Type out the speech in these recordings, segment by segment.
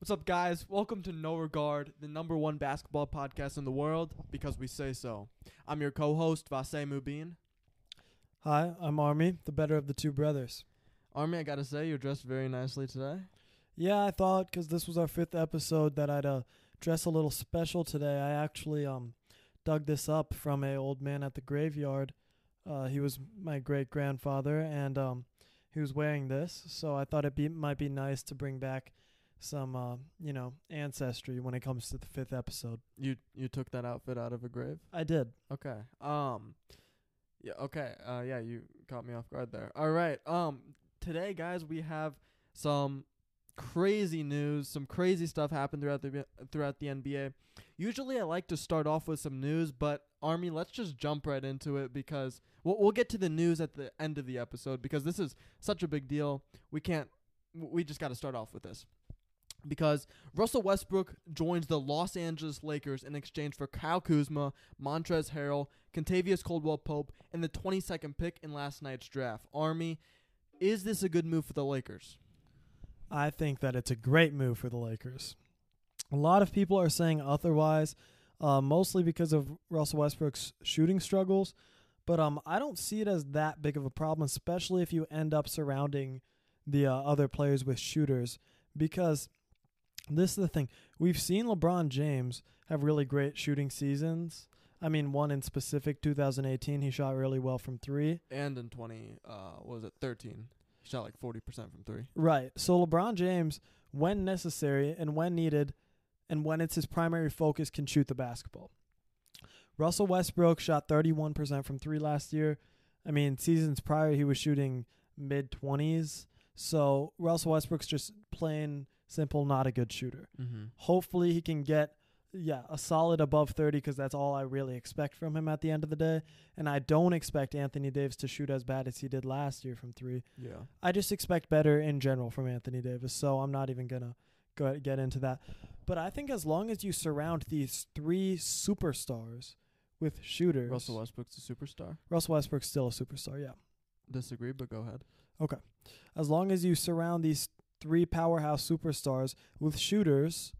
What's up, guys? Welcome to No Regard, the number one basketball podcast in the world, because we say so. I'm your co-host, Vasey Mubin. Hi, I'm Army, the better of the two brothers. Army, I gotta say, you're dressed very nicely today. Yeah, I thought because this was our fifth episode that I'd uh, dress a little special today. I actually um dug this up from a old man at the graveyard. Uh, he was my great grandfather, and um he was wearing this, so I thought it be might be nice to bring back some uh, you know ancestry when it comes to the fifth episode. You you took that outfit out of a grave? I did. Okay. Um Yeah, okay. Uh yeah, you caught me off guard there. All right. Um today guys, we have some crazy news, some crazy stuff happened throughout the throughout the NBA. Usually I like to start off with some news, but Army, let's just jump right into it because we'll we'll get to the news at the end of the episode because this is such a big deal. We can't we just got to start off with this because Russell Westbrook joins the Los Angeles Lakers in exchange for Kyle Kuzma, Montrezl Harrell, Kentavious Caldwell Pope, and the 22nd pick in last night's draft. Army, is this a good move for the Lakers? I think that it's a great move for the Lakers. A lot of people are saying otherwise, uh, mostly because of Russell Westbrook's shooting struggles. But um, I don't see it as that big of a problem, especially if you end up surrounding the uh, other players with shooters. Because this is the thing we've seen LeBron James have really great shooting seasons. I mean, one in specific, 2018, he shot really well from three. And in 20, uh, what was it, 13? He shot like 40% from three. Right. So LeBron James, when necessary and when needed, and when it's his primary focus, can shoot the basketball. Russell Westbrook shot 31% from three last year. I mean, seasons prior, he was shooting mid 20s. So Russell Westbrook's just plain simple, not a good shooter. Mm-hmm. Hopefully, he can get yeah a solid above 30 because that's all I really expect from him at the end of the day. And I don't expect Anthony Davis to shoot as bad as he did last year from three. Yeah. I just expect better in general from Anthony Davis, so I'm not even gonna go get into that. But I think as long as you surround these three superstars with shooters, Russell Westbrook's a superstar. Russell Westbrook's still a superstar, yeah. Disagree, but go ahead. Okay. As long as you surround these three powerhouse superstars with shooters,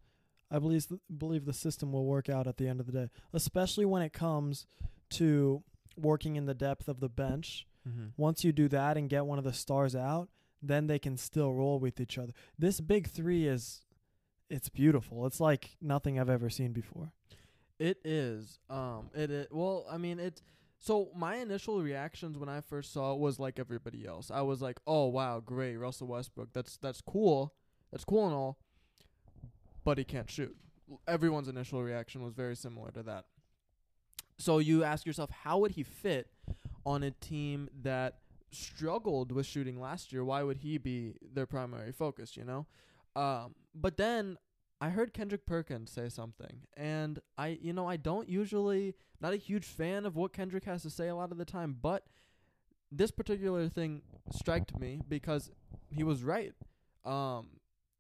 I believe believe the system will work out at the end of the day, especially when it comes to working in the depth of the bench. Mm-hmm. Once you do that and get one of the stars out, then they can still roll with each other. This big 3 is it's beautiful. It's like nothing I've ever seen before. It is. Um. It. Is, well, I mean, it's. So my initial reactions when I first saw it was like everybody else. I was like, "Oh wow, great, Russell Westbrook. That's that's cool. That's cool and all, but he can't shoot." Everyone's initial reaction was very similar to that. So you ask yourself, how would he fit on a team that struggled with shooting last year? Why would he be their primary focus? You know, um, but then I heard Kendrick Perkins say something, and I, you know, I don't usually not a huge fan of what Kendrick has to say a lot of the time, but this particular thing striked me because he was right. Um,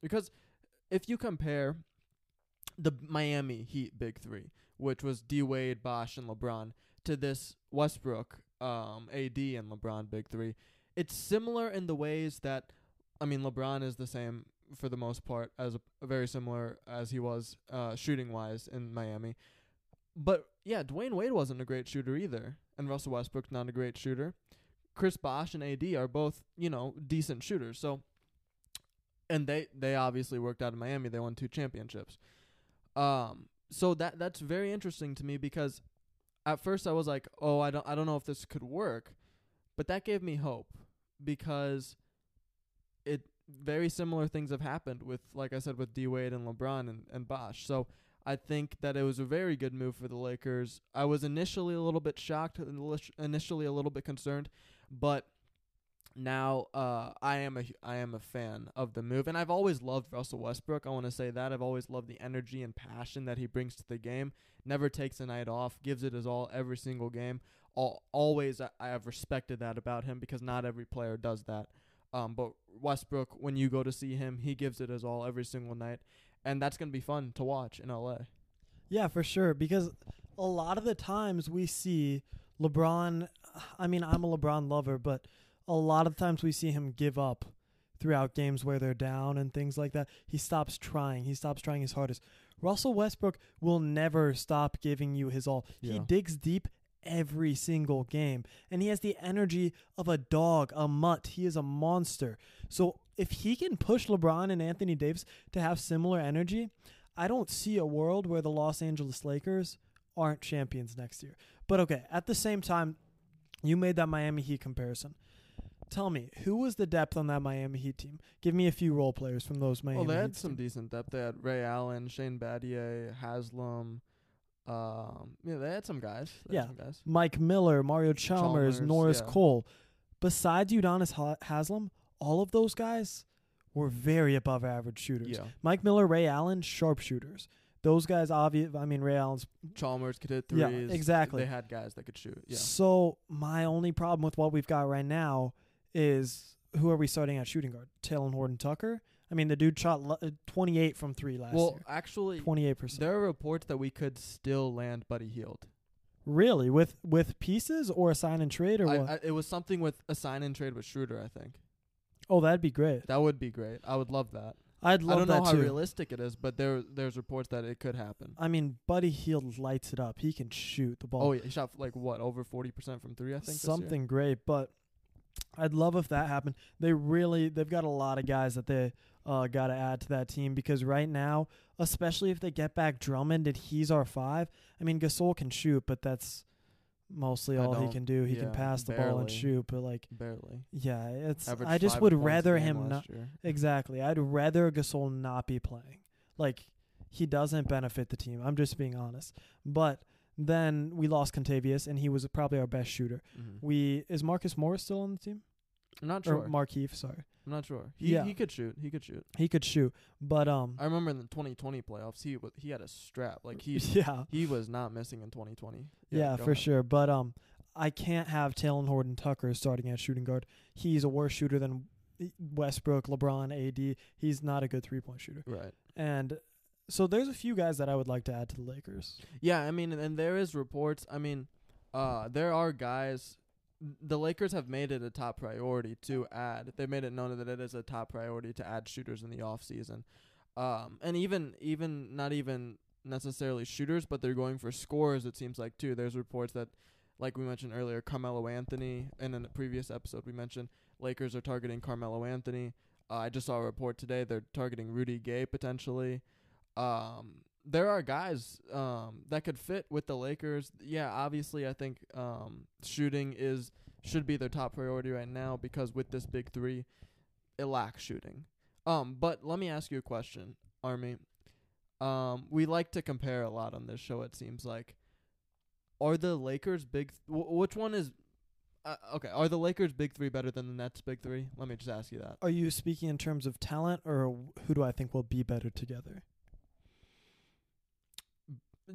because if you compare the Miami Heat big three, which was D Wade, Bosh, and LeBron, to this Westbrook, um, AD, and LeBron big three, it's similar in the ways that, I mean, LeBron is the same for the most part as a, very similar as he was uh, shooting wise in Miami. But yeah, Dwyane Wade wasn't a great shooter either, and Russell Westbrook's not a great shooter. Chris Bosh and AD are both, you know, decent shooters. So and they they obviously worked out in Miami. They won two championships. Um so that that's very interesting to me because at first I was like, "Oh, I don't I don't know if this could work." But that gave me hope because it very similar things have happened with like I said with D Wade and LeBron and, and Bosh. So I think that it was a very good move for the Lakers. I was initially a little bit shocked, initially a little bit concerned, but now uh, I am a I am a fan of the move, and I've always loved Russell Westbrook. I want to say that I've always loved the energy and passion that he brings to the game. Never takes a night off, gives it his all every single game. All, always I, I have respected that about him because not every player does that. Um, but Westbrook, when you go to see him, he gives it his all every single night, and that's gonna be fun to watch in LA. Yeah, for sure. Because a lot of the times we see LeBron. I mean, I'm a LeBron lover, but a lot of times we see him give up throughout games where they're down and things like that. He stops trying. He stops trying his hardest. Russell Westbrook will never stop giving you his all. He digs deep every single game and he has the energy of a dog, a mutt. He is a monster. So if he can push LeBron and Anthony Davis to have similar energy, I don't see a world where the Los Angeles Lakers aren't champions next year. But okay, at the same time, you made that Miami Heat comparison. Tell me, who was the depth on that Miami Heat team? Give me a few role players from those Miami Well, they had Heat some decent depth. They had Ray Allen, Shane Battier, Haslem. Um, yeah, they had some guys. They had Yeah. some guys. Mike Miller, Mario Chalmers, Chalmers, Norris yeah. Cole. Besides Udonis Ha- Haslem, all of those guys were very above average shooters. Yeah, Mike Miller, Ray Allen, sharpshooters. Those guys, obvious. I mean, Ray Allen's. Chalmers could hit threes. Yeah, exactly. They had guys that could shoot. Yeah, So my only problem with what we've got right now is who are we starting at shooting guard? Talen Horton Tucker. I mean, the dude shot le- uh, 28 from three last well, year. Well, actually, 28 percent. there are reports that we could still land Buddy Hield. Really, with with pieces or a sign and trade or I, what? I, it was something with a sign and trade with Schroeder. I think oh, that'd be great. that would be great. I would love that. I'd love. I don't know how too. realistic it is, but there there's reports that it could happen. I mean, Buddy Hield lights it up. He can shoot the ball. Oh yeah, he shot like what over forty percent from three. I think something great. But I'd love if that happened. They really they've got a lot of guys that they uh, got to add to that team because right now, especially if they get back Drummond and he's our five. I mean, Gasol can shoot, but that's mostly all he can do. He can pass the ball and shoot, but like, barely. yeah, it's. Averaged I just would rather him not. year. Exactly, I'd rather Gasol not be playing. Like, he doesn't benefit the team. I'm just being honest. But then we lost Kentavious, and he was probably our best shooter. Mhm. We is Marcus Morris still on the team? I'm not Or sure. Markieff, sorry. I'm not sure. He Yeah. he could shoot. He could shoot. He could shoot, but um, I remember in the 2020 playoffs, he he had a strap. Like he yeah, he was not missing in 2020. yeah, go for ahead. sure. But um, I can't have Talen Horton Tucker starting at shooting guard. He's a worse shooter than Westbrook, LeBron, AD. He's not a good three point shooter, Right. and so there's a few guys that I would like to add to the Lakers. Yeah, I mean, and, there is reports. I mean, uh, there are guys. The Lakers have made it a top priority to add. They made it known that it is a top priority to add shooters in the off season, um, and even even not even necessarily shooters, but they're going for scorers. It seems like too. There's reports that, like we mentioned earlier, Carmelo Anthony, and in a previous episode we mentioned Lakers are targeting Carmelo Anthony. Uh, I just saw a report today they're targeting Rudy Gay potentially. Um, there are guys um, that could fit with the Lakers. Yeah, obviously, I think um, shooting is should be their top priority right now because with this big three, it lacks shooting. Um, but let me ask you a question, Army. Um, we like to compare a lot on this show. It seems like, are the Lakers big? Th- w- which one is? Uh, okay, are the Lakers big three better than the Nets big three? Let me just ask you that. Are you speaking in terms of talent, or who do I think will be better together?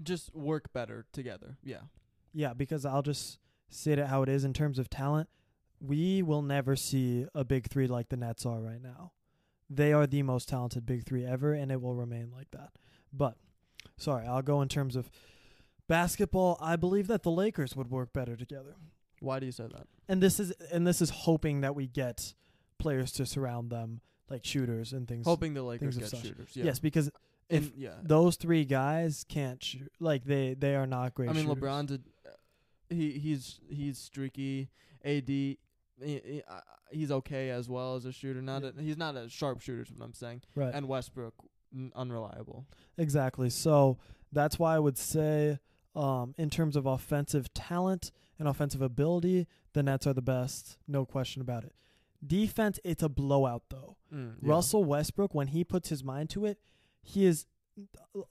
Just work better together. Yeah. Yeah, because I'll just say it how it is in terms of talent. We will never see a big three like the Nets are right now. They are the most talented big three ever, and it will remain like that. But, sorry, I'll go in terms of basketball. I believe that the Lakers would work better together, Why do you say that? and this is and this is hoping that we get players to surround them like shooters and things. Hoping the Lakers get such. shooters. Yeah. Yes, because And if yeah. those three guys can't shoot, like they they are not great. I mean, shooters. LeBron's a, he he's he's streaky. AD he, he, uh, he's okay as well as a shooter. Not Yeah. a, he's not a sharp shooter. Is what I'm saying. right? And Westbrook n- unreliable. Exactly. So that's why I would say, um, in terms of offensive talent and offensive ability, the Nets are the best, no question about it. Defense, it's a blowout though. Mm, Russell Westbrook, when he puts his mind to it, he is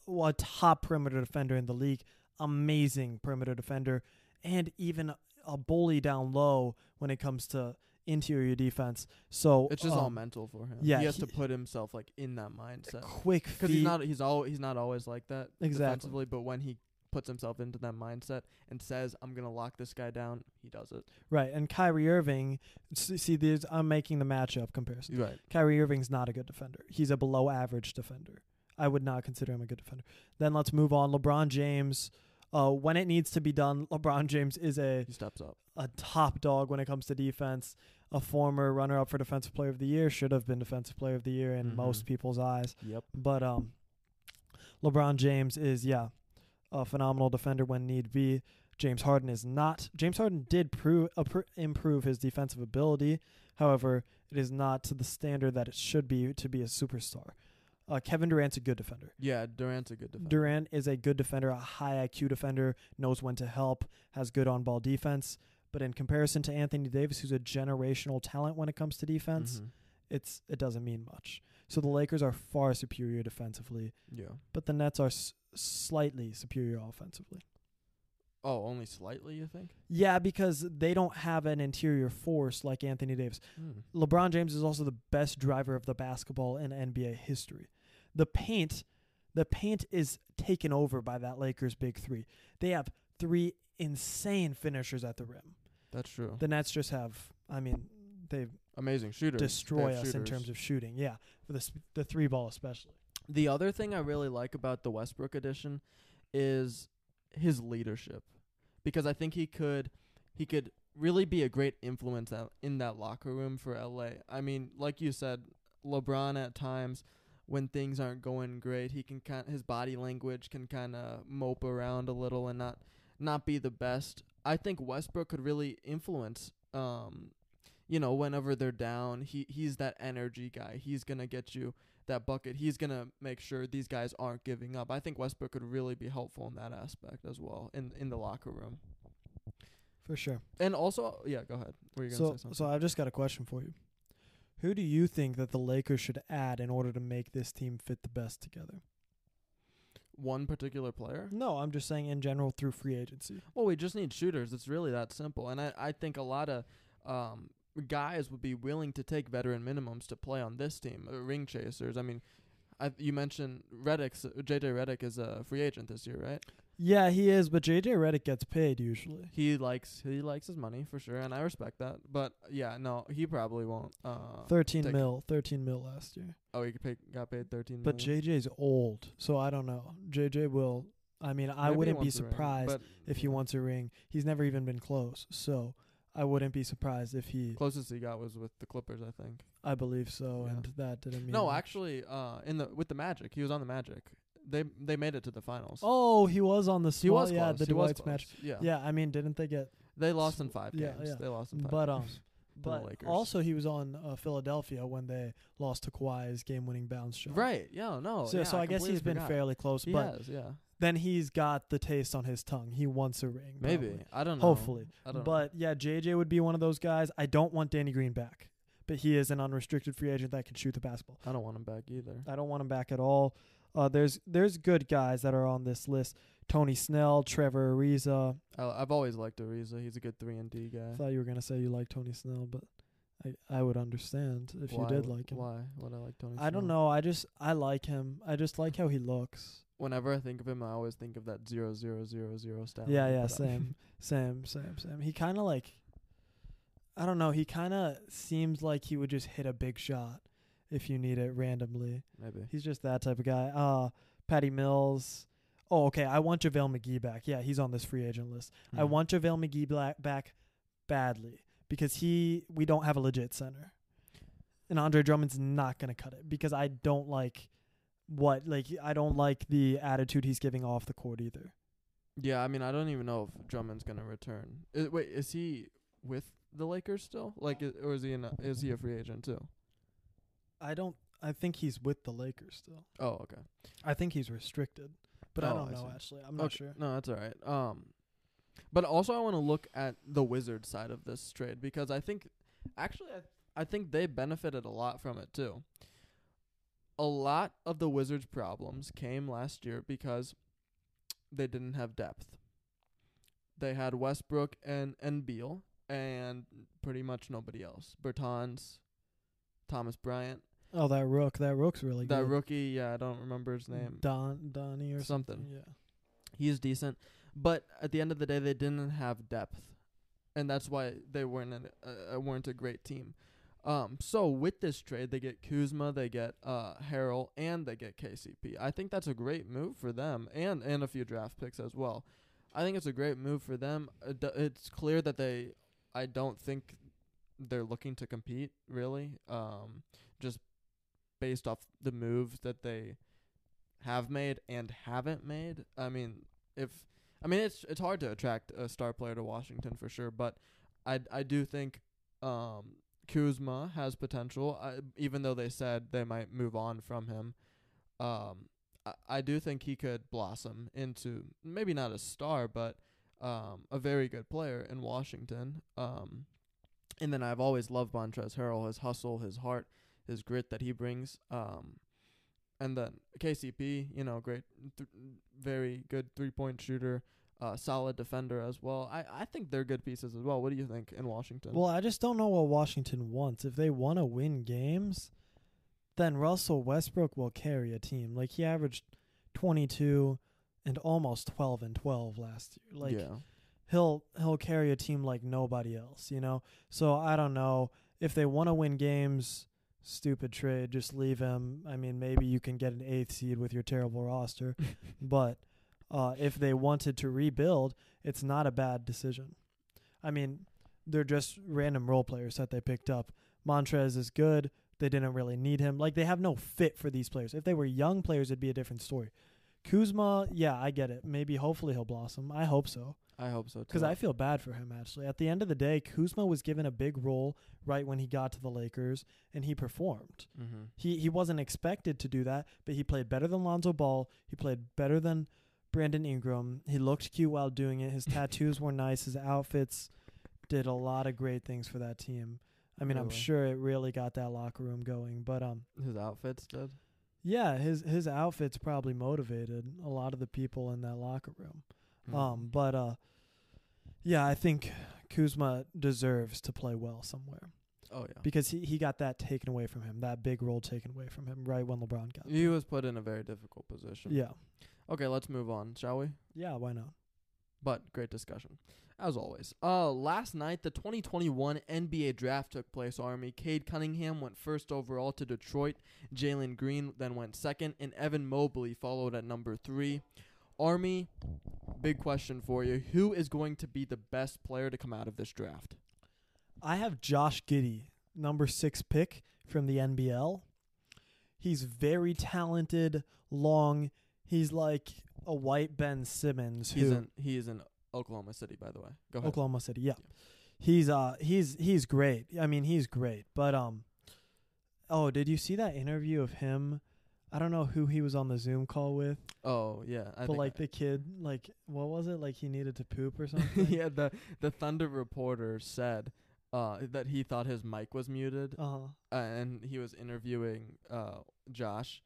a top perimeter defender in the league. Amazing perimeter defender, and even a bully down low when it comes to interior defense. So It's just all um, mental for him. yeah, he has he- to put himself like in that mindset quick because he's not he's all he's not always like that Exactly. defensively. But when he puts himself into that mindset and says, "I'm gonna lock this guy down," he does it. Right, and Kyrie Irving. See, there's, I'm making the matchup comparison. Right. Kyrie Irving's not a good defender. He's a below average defender. I would not consider him a good defender. Then let's move on. LeBron James. Uh, when it needs to be done, LeBron James is a He steps up. a top dog when it comes to defense. A former runner up for defensive player of the year should have been defensive player of the year in Mhm. most people's eyes. Yep. But um, LeBron James is yeah, a phenomenal defender when need be. James Harden is not. James Harden did prove uh, pr- improve his defensive ability. However, it is not to the standard that it should be to be a superstar. Uh, Kevin Durant's a good defender. Yeah, Durant's a good defender. Durant is a good defender, a high IQ defender, knows when to help, has good on ball defense. But in comparison to Anthony Davis, who's a generational talent when it comes to defense, Mhm. it's it doesn't mean much. So the Lakers are far superior defensively, Yeah. but the Nets are s- slightly superior offensively. Oh, only slightly, you think? Yeah, because they don't have an interior force like Anthony Davis. Hmm. LeBron James is also the best driver of the basketball in NBA history. The paint, the paint is taken over by that Lakers big 3. They have three insane finishers at the rim. That's true. The Nets just have I mean, they Amazing shooters. Destroy us in terms of shooting. Yeah, for the sp- the 3 ball especially. The other thing I really like about the Westbrook edition is his leadership, because I think he could he could really be a great influence out in that locker room for LA. I mean, like you said, LeBron at times when things aren't going great, he can kind his body language can kind of mope around a little and not not be the best. I think Westbrook could really influence um you know, whenever they're down, he he's that energy guy. He's going to get you that bucket. He's going to make sure these guys aren't giving up. I think Westbrook could really be helpful in that aspect as well in in the locker room. For sure. And also, yeah, go ahead. Were you going to So say something? so I've just got a question for you. Who do you think that the Lakers should add in order to make this team fit the best together? One particular player? No, I'm just saying in general through free agency. Well, we just need shooters. It's really that simple. And I, I think a lot of um, guys would be willing to take veteran minimums to play on this team. Uh, ring chasers. I mean, I, you mentioned Redick's, JJ Redick is a free agent this year, right? Yeah, he is, but JJ Redick gets paid usually. He likes he likes his money for sure, and I respect that. But yeah, no, he probably won't. Uh, 13 mil, 13 mil last year. Oh, he pay, got paid thirteen. But million. JJ's old, so I don't know. JJ will I mean, I Maybe he wouldn't be a ring, surprised if he wants a ring. He's never even been close. So, I wouldn't be surprised if he closest he got was with the Clippers, I think. I believe so Yeah. and that didn't mean No, much. actually, uh, in the with the Magic, he was on the Magic. They they made it to the finals. Oh, he was on the he small, was yeah, close. the he Dwight's match. Yeah. Yeah, I mean, didn't they get they lost in five Yeah, games. yeah. They lost in five. but um games. the but also he was on uh, Philadelphia when they lost to Kawhi's game-winning bounce shot. right? Yeah, no. So, yeah, so I, guess completely he's been fairly close, He but has, yeah. Then he's got the taste on his tongue. He wants a ring. Maybe probably. I don't know. Hopefully. I don't know. But yeah, JJ would be one of those guys. I don't want Danny Green back, but he is an unrestricted free agent that can shoot the basketball. I don't want him back either. I don't want him back at all. Uh, there's there's good guys that are on this list. Tony Snell, Trevor Ariza. I, I've always liked Ariza. He's a good three and D I guy. thought you were gonna say you like Tony Snell, but I I would understand if Why you did like him. Why would I like Tony? I don't know. I just I like him. I just like how he looks. Whenever I think of him, I always think of that zero zero zero zero stat. yeah, yeah, same, same, same, same. He kind of like, I don't know. He kind of seems like he would just hit a big shot if you need it randomly. Maybe. He's just that type of guy. Uh, Patty Mills. Oh, okay. I want JaVale McGee back. Yeah, he's on this free agent list. I Mhm. want JaVale McGee black back badly because he we don't have a legit center. And Andre Drummond's not going to cut it because I don't like what like I don't like the attitude he's giving off the court either. Yeah, I mean, I don't even know if Drummond's gonna return. I, wait, is he with the Lakers still? Like, i or is he in a, is he a free agent too? I don't I think he's with the Lakers still. Oh, okay. I think he's restricted. But I Oh, don't I know see. actually. I'm not sure. No, that's all right. Um, but also I want to look at the Wizards side of this trade because I think, actually, I, I think they benefited a lot from it too. A lot of the Wizards' problems came last year because they didn't have depth. They had Westbrook and and Beal and pretty much nobody else. Bertans, Thomas Bryant, Oh, that rook. That rook's really that good. That rookie. Yeah, I don't remember his name. Don Donnie or Something. something. Yeah. He's decent, but at the end of the day, they didn't have depth, and that's why they weren't uh, uh, weren't a great team. Um, so with this trade, they get Kuzma, they get uh Harrell, and they get KCP. I think that's a great move for them, and and a few draft picks as well. I think it's a great move for them. Uh, It's clear that they, I don't think they're looking to compete really. Um, just based off the moves that they have made and haven't made. I mean, if I mean it's it's hard to attract a star player to Washington for sure, but I I do think um Kuzma has potential. I, even though they said they might move on from him, um, I, I do think he could blossom into maybe not a star, but um, a very good player in Washington. Um, and then I've always loved Montrezl Harrell, his hustle, his heart, his grit that he brings. Um, and then KCP, you know, great, th- very good three point shooter, uh, solid defender as well. I, I think they're good pieces as well. What do you think in Washington? Well, I just don't know what Washington wants. If they want to win games, then Russell Westbrook will carry a team. Like he averaged 22 and almost 12 and 12 last year. Like yeah. he'll he'll carry a team like nobody else, you know. So I don't know if they want to win games. Stupid trade, just leave him. I mean, maybe you can get an eighth seed with your terrible roster, but uh, if they wanted to rebuild, it's not a bad decision. I mean, they're just random role players that they picked up. Montrez is good. They didn't really need him. Like they have no fit for these players. If they were young players, it'd be a different story. Kuzma, yeah, I get it. Maybe hopefully he'll blossom. I hope so. I hope so too. Because I feel bad for him, actually. At the end of the day, Kuzma was given a big role right when he got to the Lakers, and he performed. mm-hmm. He he wasn't expected to do that, but he played better than Lonzo Ball. He played better than Brandon Ingram. He looked cute while doing it. His tattoos were nice. His outfits did a lot of great things for that team. I mean, I'm sure it really got that locker room going. But um, his outfits did. yeah, his his outfits probably motivated a lot of the people in that locker room. Mm-hmm. Um, but uh, yeah, I think Kuzma deserves to play well somewhere oh yeah. because he, he got that taken away from him, that big role taken away from him right when LeBron got. he was put in a very difficult position. Yeah, Okay, let's move on, shall we? yeah, why not? But great discussion, as always. Uh, last night the 2021 NBA draft took place. Army Cade Cunningham went first overall to Detroit. Jalen Green then went second, and Evan Mobley followed at number three. Army, big question for you: Who is going to be the best player to come out of this draft? I have Josh Giddey, number six pick from the NBL. He's very talented, long. He's like a white Ben Simmons He's who in he is in Oklahoma City, by the way. Go ahead. Oklahoma City. Yeah. He's uh he's he's great. I mean, he's great. But um oh, did you see that interview of him? I don't know who he was on the Zoom call with, Oh yeah, I but like I- the kid, like what was it? Like he needed to poop or something. yeah, the the Thunder reporter said uh, that he thought his mic was muted, Uh huh. uh, and he was interviewing uh, Josh,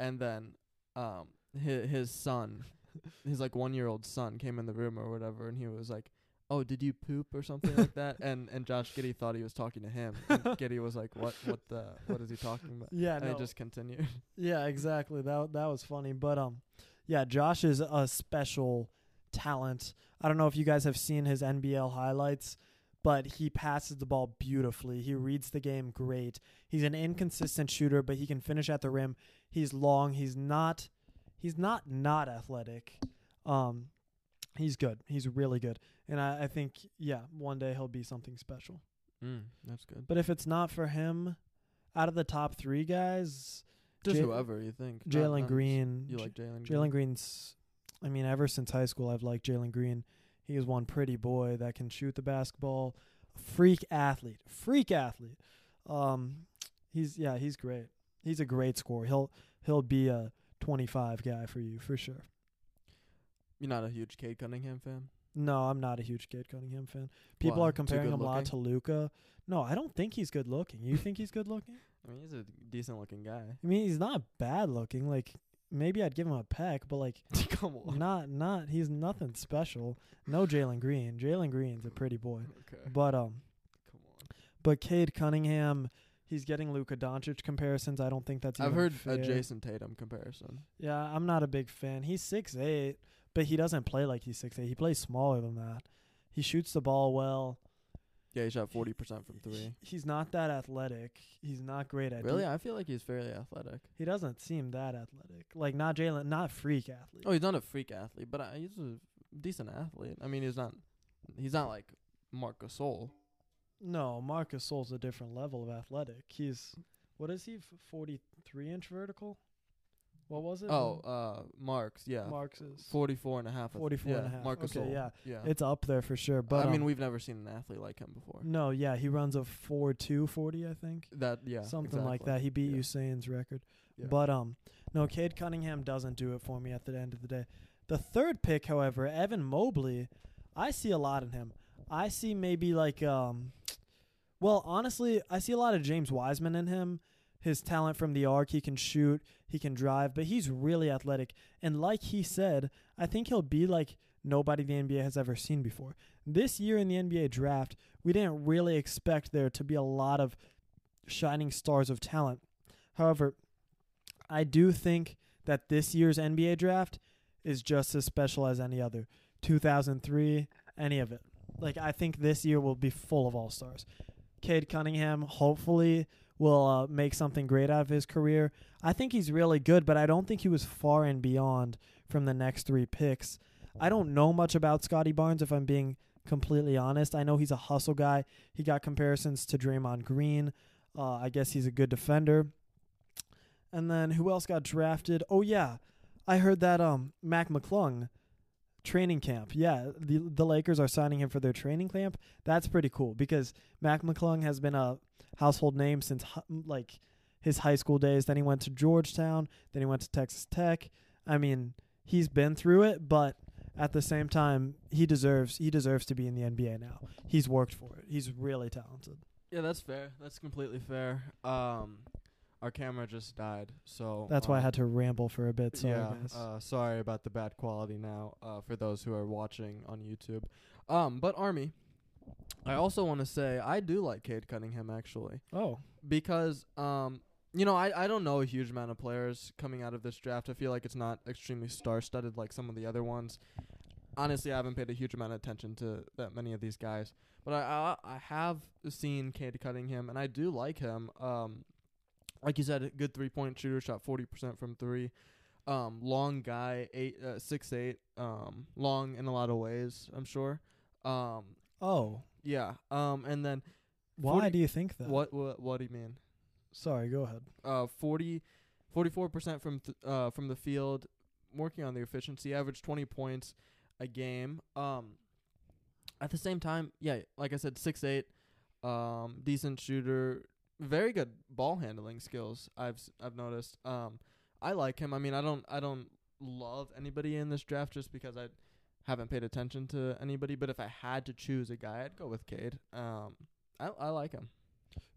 and then um, his his son, his like one year old son, came in the room or whatever, and he was like, "Oh, did you poop or something like that?" And and Josh Giddey thought he was talking to him. And Giddey was like, "What? What the? What is he talking about?" Yeah. And No. he just continued. Yeah, exactly. That that was funny, but um, yeah, Josh is a special talent. I don't know if you guys have seen his NBL highlights, but he passes the ball beautifully. He reads the game great. He's an inconsistent shooter, but he can finish at the rim. He's long. He's not. He's not not athletic. Um, he's good. He's really good, and I, I think yeah, one day he'll be something special. Mm, that's good. But if it's not for him, out of the top three guys, Just Ja- whoever you think. Jalen Green. You like Jalen? Green. Jalen Green's. I mean, ever since high school, I've liked Jalen Green. He is one pretty boy that can shoot the basketball. Freak athlete, freak athlete. Um, he's yeah, he's great. He's a great scorer. He'll he'll be a 25 guy for you for sure. You're not a huge Cade Cunningham fan. No, I'm not a huge Cade Cunningham fan. People Why? are comparing him a lot to Luka. No, I don't think he's good looking. You think he's good looking? I mean, he's a decent looking guy. I mean, he's not bad looking. Like maybe I'd give him a peck, but like Come on. not not he's nothing special. No Jalen Green. Jalen Green's a pretty boy. Okay. But um Come on. but Cade Cunningham, he's getting Luka Doncic comparisons. I don't think that's I've heard fair. a Jayson Tatum comparison. Yeah, I'm not a big fan. He's six eight, but he doesn't play like he's six eight. He plays smaller than that. He shoots the ball well. Yeah, he shot forty percent from three. He's not that athletic. He's not great at Really, de- I feel like he's fairly athletic. he doesn't seem that athletic. Like not Jalen, not freak athlete. Oh, he's not a freak athlete, but uh, he's a decent athlete. I mean, he's not he's not like Marc Gasol. No, Marc Gasol's a different level of athletic. He's what is he? Forty three inch vertical. What was it? Oh, uh, Marc's yeah, Marc's is 44 and a half. Th- 44 yeah, and a half. Marc Okay, Gasol. yeah. yeah. It's up there for sure. But I mean, um, we've never seen an athlete like him before. no, yeah, he runs a four two forty, I think. That yeah, something like that. He beat Yeah. Usain's record. Yeah. But um, no, Cade Cunningham doesn't do it for me at the end of the day. The third pick, however, Evan Mobley, I see a lot in him. I see maybe like um, well, honestly, I see a lot of James Wiseman in him. His talent from the arc, he can shoot, he can drive, but he's really athletic. And like he said, I think he'll be like nobody the NBA has ever seen before. This year in the NBA draft, we didn't really expect there to be a lot of shining stars of talent. However, I do think that this year's NBA draft is just as special as any other. 2003, any of it. Like I think this year will be full of all stars. Cade Cunningham hopefully will uh, make something great out of his career. I think he's really good, but I don't think he was far and beyond from the next three picks. I don't know much about Scottie Barnes if I'm being completely honest. I know he's a hustle guy. He got comparisons to Draymond Green. Uh, I guess he's a good defender. And then who else got drafted? Oh yeah, I heard that um Mac McClung training camp. Yeah, the the Lakers are signing him for their training camp. That's pretty cool because Mac McClung has been a household name since like his high school days. Then he went to Georgetown. Then he went to Texas Tech. I mean, he's been through it, but at the same time, he deserves he deserves to be in the NBA now. He's worked for it. He's really talented. Yeah, that's fair. That's completely fair. Um, our camera just died, so That's why I um, had to ramble for a bit. Sorry, yeah, uh, sorry about the bad quality now. Uh, for those who are watching on YouTube, um, but Army, I also want to say I do like Cade Cunningham actually oh, because um, you know I I don't know a huge amount of players coming out of this draft. I feel like it's not extremely star-studded like some of the other ones. Honestly, I haven't paid a huge amount of attention to that many of these guys, but I I, I have seen Cade Cunningham and I do like him. Um, like you said, a good three-point shooter, shot forty percent from three. Um, long guy, eight, uh, six eight. Um, long in a lot of ways, I'm sure. Um, oh, yeah. Um, and then why 40 do you think that? what what what do you mean? Sorry, go ahead. Uh, 40, 44 percent from th- uh from the field, working on the efficiency, average twenty points a game. Um, at the same time, yeah, like I said, six eight, um, decent shooter, very good ball handling skills. I've s- I've noticed. Um, I like him. I mean, I don't I don't love anybody in this draft just because I haven't paid attention to anybody. But if I had to choose a guy, I'd go with Cade. Um, I I like him.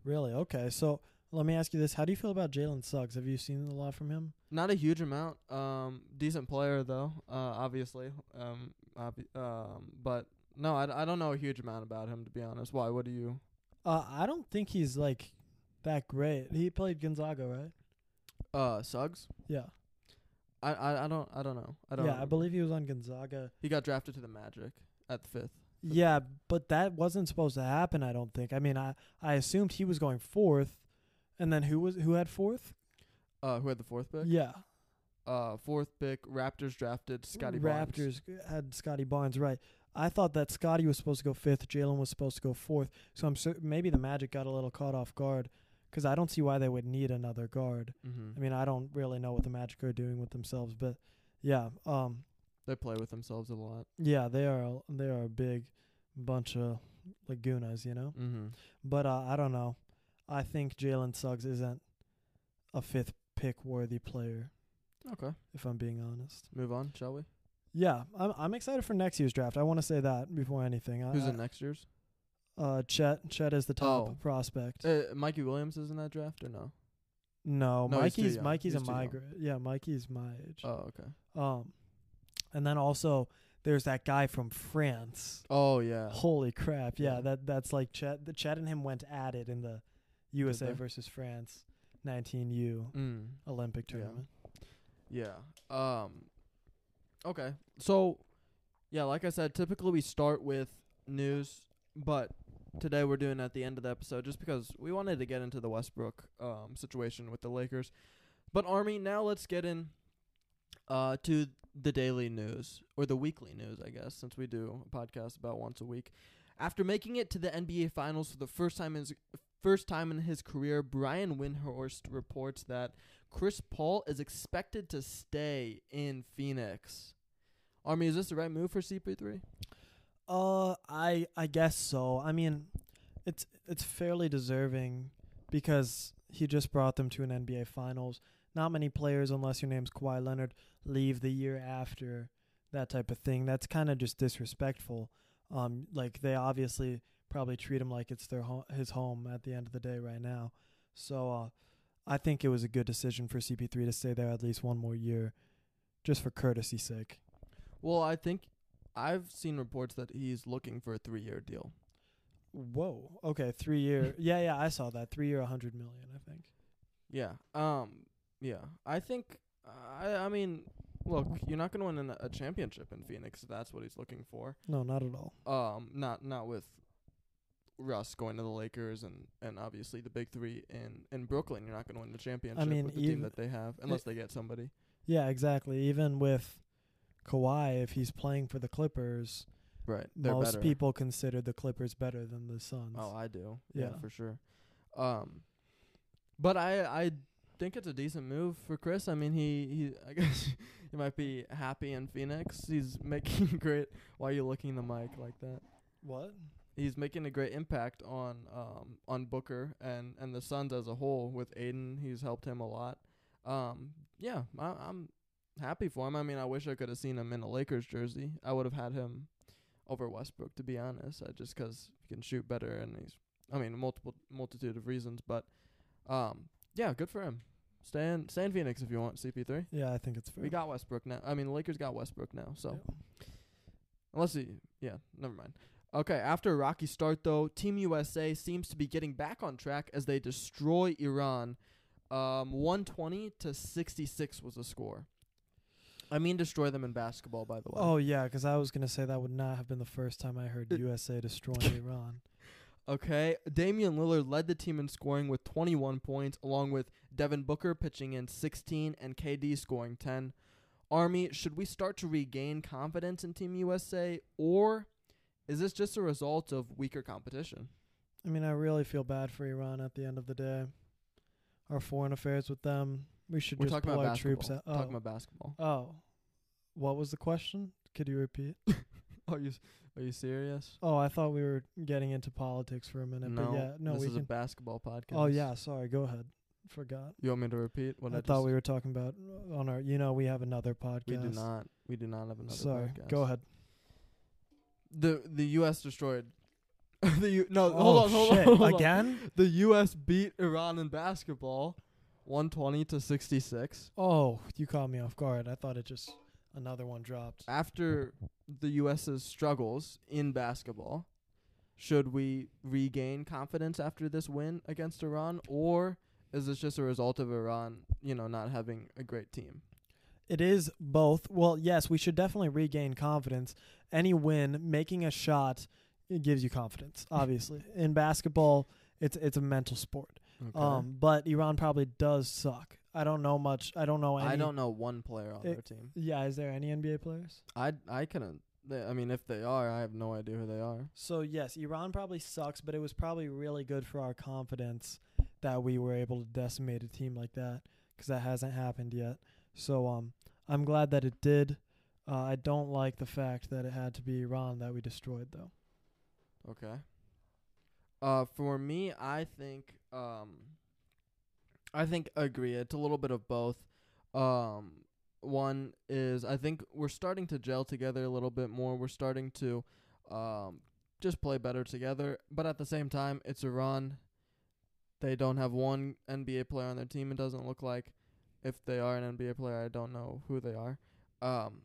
Really? Okay. So let me ask you this: How do you feel about Jalen Suggs? Have you seen a lot from him? Not a huge amount. Um, decent player though. Uh, obviously. Um, obvi- um, but no, I, d- I don't know a huge amount about him to be honest. Why? What do you? Uh, I don't think he's like that great. He played Gonzaga, right? Uh, Suggs. Yeah. I, I, I don't I don't know. I don't. yeah, I believe he was on Gonzaga. he got drafted to the Magic at the fifth. Yeah, but that wasn't supposed to happen. I don't think. I mean, I I assumed he was going fourth, and then who was who had fourth? Uh, who had the fourth pick? Yeah, Uh, fourth pick. Raptors drafted Scottie Barnes. Raptors had Scottie Barnes, right? I thought that Scottie was supposed to go fifth, Jalen was supposed to go fourth. So I'm cer- maybe the Magic got a little caught off guard because I don't see why they would need another guard. Mm-hmm. I mean, I don't really know what the Magic are doing with themselves, but yeah, um, They play with themselves a lot. yeah, they are a- they are a big bunch of lagunas, you know. Mm-hmm. But uh, I don't know. I think Jalen Suggs isn't a fifth pick worthy player, Okay. if I'm being honest. Move on, shall we? Yeah, I'm I'm excited for next year's draft. I want to say that before anything. Who's I- in next year's? Uh, Chet. Chet is the top Oh. prospect. Uh, Mikey Williams is in that draft or no? no, no, he's too Mikey's young. Mikey's He's a too young. migrant. Yeah, Mikey's my age. Oh, okay. Um, and then also there's that guy from France. Oh yeah. Holy crap! Yeah, Yeah. that that's like Chet. The Chet and him went at it in the USA they? versus France 19U Mm. Olympic Yeah. tournament. Yeah. Um. Okay. So, yeah, like I said, typically we start with news, but today we're doing at the end of the episode just because we wanted to get into the Westbrook um situation with the Lakers. But Army, now let's get in uh to the daily news or the weekly news, I guess, since we do a podcast about once a week. After making it to the NBA Finals for the first time in his first time in his career, Brian Windhorst reports that Chris Paul is expected to stay in Phoenix. Army, is this the right move for CP3? Uh, I I guess so. I mean, it's it's fairly deserving because he just brought them to an NBA Finals. Not many players, unless your name's Kawhi Leonard, leave the year after that type of thing. That's kind of just disrespectful. Um, like they obviously probably treat him like it's their ho- his home at the end of the day right now. So uh, I think it was a good decision for CP3 to stay there at least one more year, just for courtesy's sake. Well, I think I've seen reports that he's looking for a three-year deal. Whoa. Okay, three year. yeah, yeah, I saw that. Three year, a hundred million. I think. Yeah. Um. Yeah. I think. I. I mean, look, you're not gonna win an, a championship in Phoenix. If that's what he's looking for. No, not at all. Um. Not. Not with Russ going to the Lakers and and obviously the big three in in Brooklyn. You're not gonna win the championship I mean, with the team even- that they have unless they get somebody. Yeah, exactly. Even with Kawhi, if he's playing for the Clippers, Right. Most better. people consider the Clippers better than the Suns. Oh, I do. Yeah, Yeah. for sure. Um, but I I think it's a decent move for Chris. I mean, he he I guess he might be happy in Phoenix. He's making great. Why are you looking the mic like that? what? He's making a great impact on um on Booker and and the Suns as a whole with Ayton. He's helped him a lot. Um, yeah, I, I'm happy for him. I mean, I wish I could have seen him in a Lakers jersey. I would have had him over Westbrook, to be honest. I just 'cause he can shoot better and he's, I mean, a multiple multitude of reasons. But, um, yeah, good for him. Stay in, stay in Phoenix if you want CP3. Yeah, I think it's fair. We got Westbrook now. I mean, the Lakers got Westbrook now. So Yeah. unless he, yeah, never mind. Okay, after a rocky start though, Team USA seems to be getting back on track as they destroy Iran. Um, 120 to 66 was the score. I mean, destroy them in basketball, by the way. Oh yeah, 'cause I was gonna say that would not have been the first time I heard USA destroying Iran. Okay, Damian Lillard led the team in scoring with 21 points, along with Devin Booker pitching in 16 and KD scoring 10. Army, should we start to regain confidence in Team USA, or is this just a result of weaker competition? I mean, I really feel bad for Iran at the end of the day. Our foreign affairs with them, we should We're just talking pull about our troops basketball. out. Oh. Talking about basketball. oh, what was the question? Could you repeat? Are you are you serious? Oh, I thought we were getting into politics for a minute. no, but yeah, no, this we is can. a basketball podcast. oh yeah, sorry. Go ahead. Forgot. You want me to repeat what I, I thought we were talking about on our. You know, we have another podcast. We do not. We do not have another podcast. Sorry. podcast. Go ahead. The the U.S. destroyed. the U- no, oh hold on, hold shit! on, hold on. Again? The U.S. beat Iran in basketball, 120 to 66. Oh, you caught me off guard. I thought it just another one dropped. After the U.S.'s struggles in basketball, should we regain confidence after this win against Iran, or is this just a result of Iran, you know, not having a great team? It is both. Well, yes, we should definitely regain confidence. Any win, making a shot, it gives you confidence. Obviously, in basketball, it's it's a mental sport. Okay. Um, but Iran probably does suck. I don't know much. I don't know any. I don't know one player on It- their team. Yeah, is there any NBA players? I I couldn't. They, I mean, if they are, I have no idea who they are. So yes, Iran probably sucks, but it was probably really good for our confidence that we were able to decimate a team like that because that hasn't happened yet. So um, I'm glad that it did. Uh, I don't like the fact that it had to be Iran that we destroyed, though. Okay. Uh, for me, I think um, I think agree. It's a little bit of both. Um, one is I think we're starting to gel together a little bit more. We're starting to um just play better together. But at the same time, it's Iran. They don't have one NBA player on their team. It doesn't look like. If they are an NBA player, I don't know who they are. Um,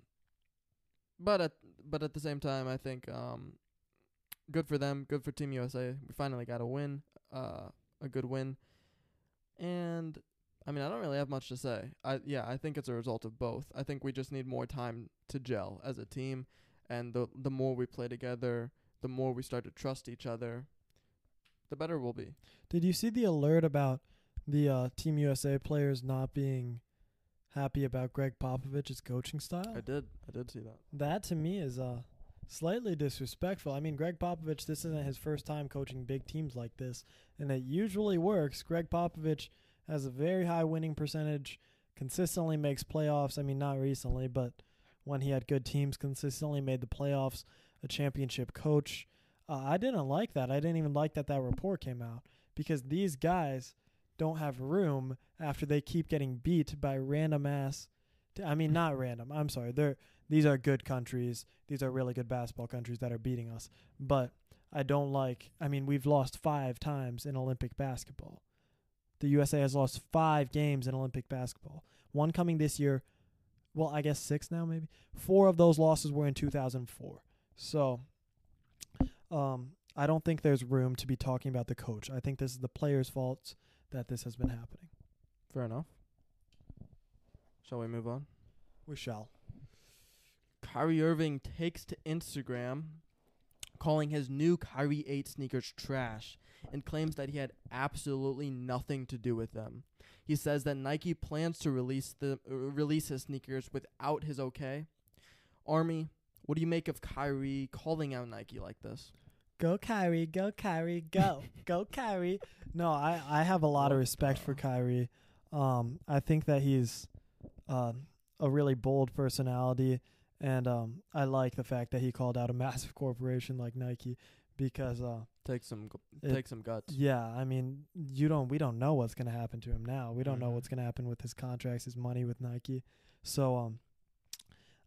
but at but at the same time, I think um, good for them. Good for Team USA. We finally got a win. Uh, a good win. And I mean, I don't really have much to say. I yeah, I think it's a result of both. I think we just need more time to gel as a team, and the the more we play together, the more we start to trust each other, the better we'll be. Did you see the alert about the uh, Team USA players not being happy about Gregg Popovich's coaching style. I did. I did see that. That to me is uh slightly disrespectful. I mean, Gregg Popovich, this isn't his first time coaching big teams like this, and it usually works. Gregg Popovich has a very high winning percentage, consistently makes playoffs. I mean, not recently, but when he had good teams, consistently made the playoffs, a championship coach. Uh, I didn't like that. I didn't even like that that report came out because these guys don't have room after they keep getting beat by random ass. T- I mean, not random. I'm sorry. They're these are good countries. These are really good basketball countries that are beating us. But I don't like. I mean, we've lost five times in Olympic basketball. The USA has lost five games in Olympic basketball. One coming this year. Well, I guess six now, maybe. Four of those losses were in 2004. So, um, I don't think there's room to be talking about the coach. I think this is the players' fault that this has been happening. Fair enough. Shall we move on? We shall. Kyrie Irving takes to Instagram, calling his new Kyrie 8 sneakers trash, and claims that he had absolutely nothing to do with them. He says that Nike plans to release the uh, release his sneakers without his okay. Army, what do you make of Kyrie calling out Nike like this? Go Kyrie, go Kyrie, go, go Kyrie. No, I I have a lot of respect for Kyrie. Um, I think that he's uh, a really bold personality, and um, I like the fact that he called out a massive corporation like Nike because uh, Take some It- take some guts. yeah, I mean, you don't we don't know what's gonna happen to him now. We don't know Mhm. what's gonna happen with his contracts, his money with Nike. So um,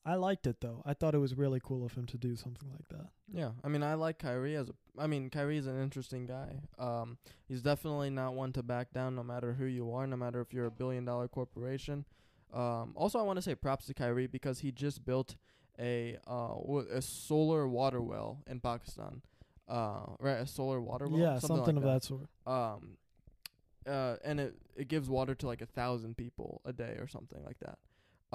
I liked it though. I thought it was really cool of him to do something like that. Yeah, I mean, I like Kyrie as a. I mean, Kyrie's an interesting guy. Um, he's definitely not one to back down, no matter who you are, no matter if you're a billion dollar corporation. Um, also, I want to say props to Kyrie because he just built a uh a solar water well in Pakistan. Uh, right, a solar water well. yeah, something, like of that sort. um uh and it it gives water to like a thousand people a day or something like that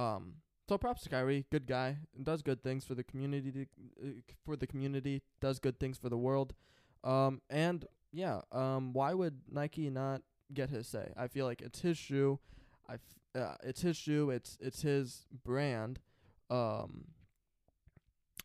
um so props to Kyrie good guy does good things for the community to, uh, for the community does good things for the world um and yeah um why would Nike not get his say I feel like it's his shoe I f- uh, it's his shoe it's it's his brand um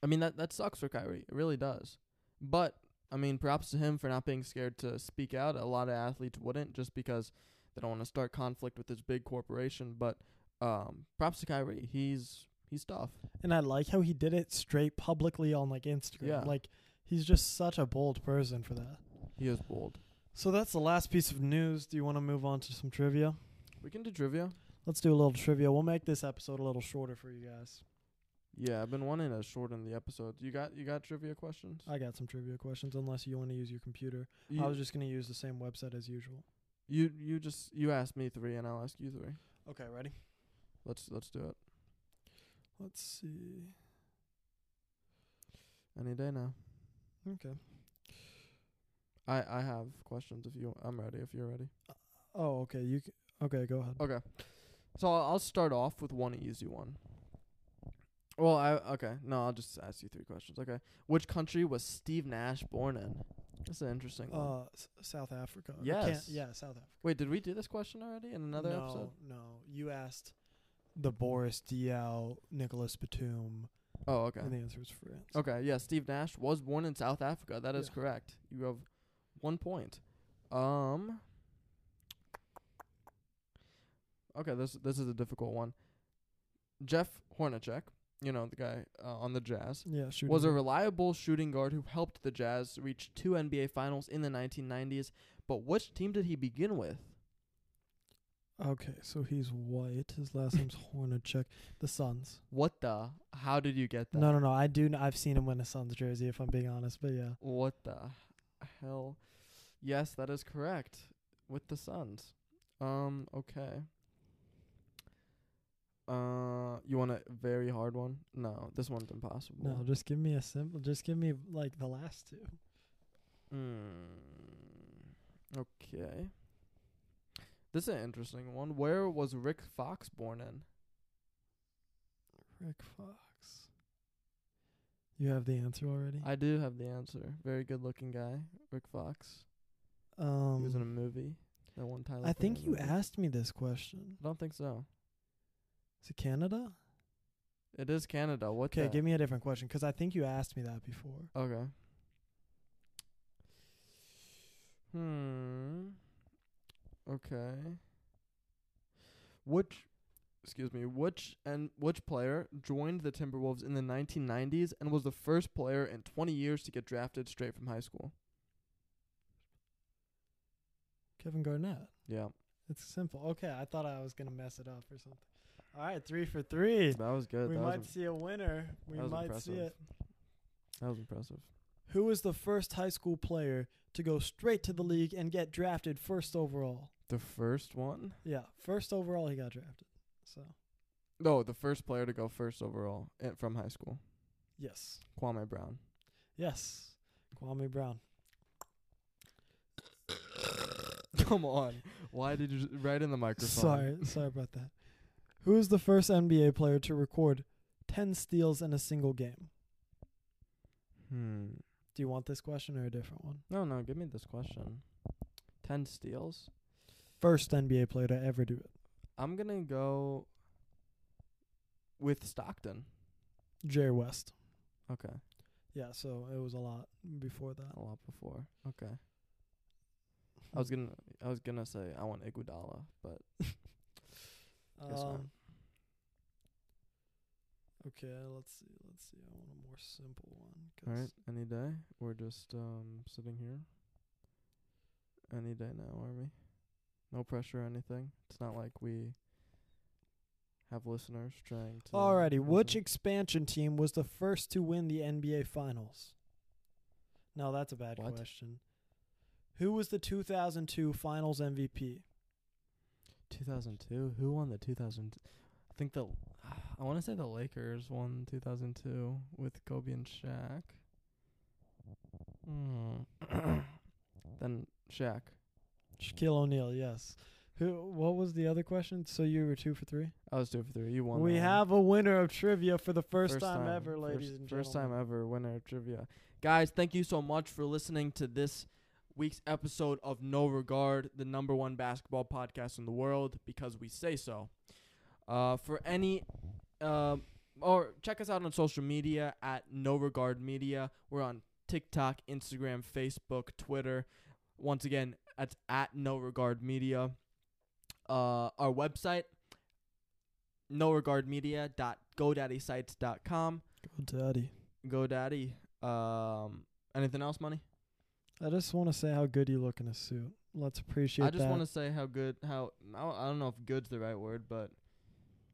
I mean that that sucks for Kyrie it really does but I mean, props to him for not being scared to speak out. A lot of athletes wouldn't just because they don't want to start conflict with this big corporation. But um, props to Kyrie. He's he's tough. And I like how he did it straight publicly on like Instagram. Yeah. Like he's just such a bold person for that. He is bold. So that's the last piece of news. Do you want to move on to some trivia? We can do trivia. Let's do a little trivia. We'll make this episode a little shorter for you guys. Yeah, I've been wanting to shorten the episodes. You got you got trivia questions? I got some trivia questions unless you want to use your computer. You, I was just going to use the same website as usual. you you just you ask me three and I'll ask you three. Okay, ready? Let's let's do it. Let's see. Any day now. Okay. I I have questions if you I'm ready if you're ready. Oh, okay. You c- Okay, go ahead. Okay. So I'll I'll start off with one easy one. Well, I okay. No, I'll just ask you three questions. Okay. Which country was Steve Nash born in? That's an interesting one. Uh S- South Africa. I Yes. Yeah, South Africa. Wait, did we do this question already in another no, episode? No, no. you asked the Boris Diaw, Nicolas Batum, Oh, okay. and the answer is France. Okay, yeah, Steve Nash was born in South Africa. That is Yeah. correct. You have one point. Um Okay, this this is a difficult one. Jeff Hornacek, you know, the guy uh, on the Jazz, Yeah, shooting. was a reliable shooting guard who helped the Jazz reach two NBA finals in the 1990s, but which team did he begin with? Okay, so he's white. His last name's Hornacek. The Suns. What the? How did you get that? No, no, no. I do. Kn- I've seen him win a Suns jersey. If I'm being honest, but yeah. What the hell? Yes, that is correct. With the Suns. Um, okay. Uh, you want a very hard one? No, this one's impossible. No, just give me a simple. Just give me like the last two. Mm, okay. This is an interesting one. Where was Rick Fox born in? Rick Fox. You have the answer already. I do have the answer. Very good looking guy, Rick Fox. um, he was in a movie that one time. I think you asked me this question. I don't think so. Is it Canada? It is Canada. What? Okay, the- give me a different question because I think you asked me that before. Okay. Hmm. Okay. Which, excuse me, which and which player joined the Timberwolves in the 1990s and was the first player in 20 years to get drafted straight from high school? Kevin Garnett. Yeah, It's simple. Okay, I thought I was gonna mess it up or something. All right, three for three. that was good. we that, might was, see a winner. We might impressive. see it. that was impressive. Who was the first high school player to go straight to the league and get drafted first overall? The first one? Yeah, first overall he got drafted. So No, the first player to go first overall eh, from high school. yes, Kwame Brown. yes, Kwame Brown. Come on. Why did you right in the microphone? Sorry, sorry about that. Who is the first NBA player to record ten steals in a single game? Hmm. Do you want this question or a different one? No, no, give me this question. 10 steals? First NBA player to ever do it. I'm going to go with Stockton. Jerry West. Okay. Yeah, so it was a lot before that. A lot before. Okay. I was to I was going to say I want Iguodala, but guess not. Um, okay, let's see. Let's see. I want a more simple one. all right, any day. We're just um sitting here. Any day now, are we? No pressure or anything. It's not like we have listeners trying to Alrighty, which expansion team was the first to win the NBA Finals? No, that's a bad What? question. Who was the 2002 Finals MVP? 2002. Who won the 2000? I think the I want to say the Lakers won 2002 with Kobe and Shaq. Hmm. then Shaq. Shaquille O'Neal, yes. Who? What was the other question? So you were two for three. I was two for three. You won. we one. have a winner of trivia for the first, time, time ever, ladies first, and First time ever winner of trivia. Guys, thank you so much for listening to this week's episode of No Regard, the number one basketball podcast in the world, because we say so. Uh, for any, um, or check us out on social media at No Regard Media. We're on TikTok, Instagram, Facebook, Twitter. Once again, that's at No Regard Media. Uh, our website, noregardmedia.godaddysites.com. Go Daddy. GoDaddy. Um, anything else, money? I just want to say how good you look in a suit. Let's appreciate that. I just want to say how good, how I don't- I don't know if "good's" the right word, but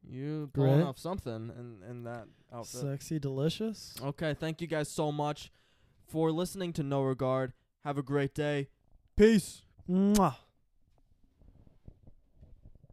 you pulling Great. off something in in that outfit. Sexy, delicious. Okay, thank you guys so much for listening to No Regard. Have a great day. Peace. Mwah.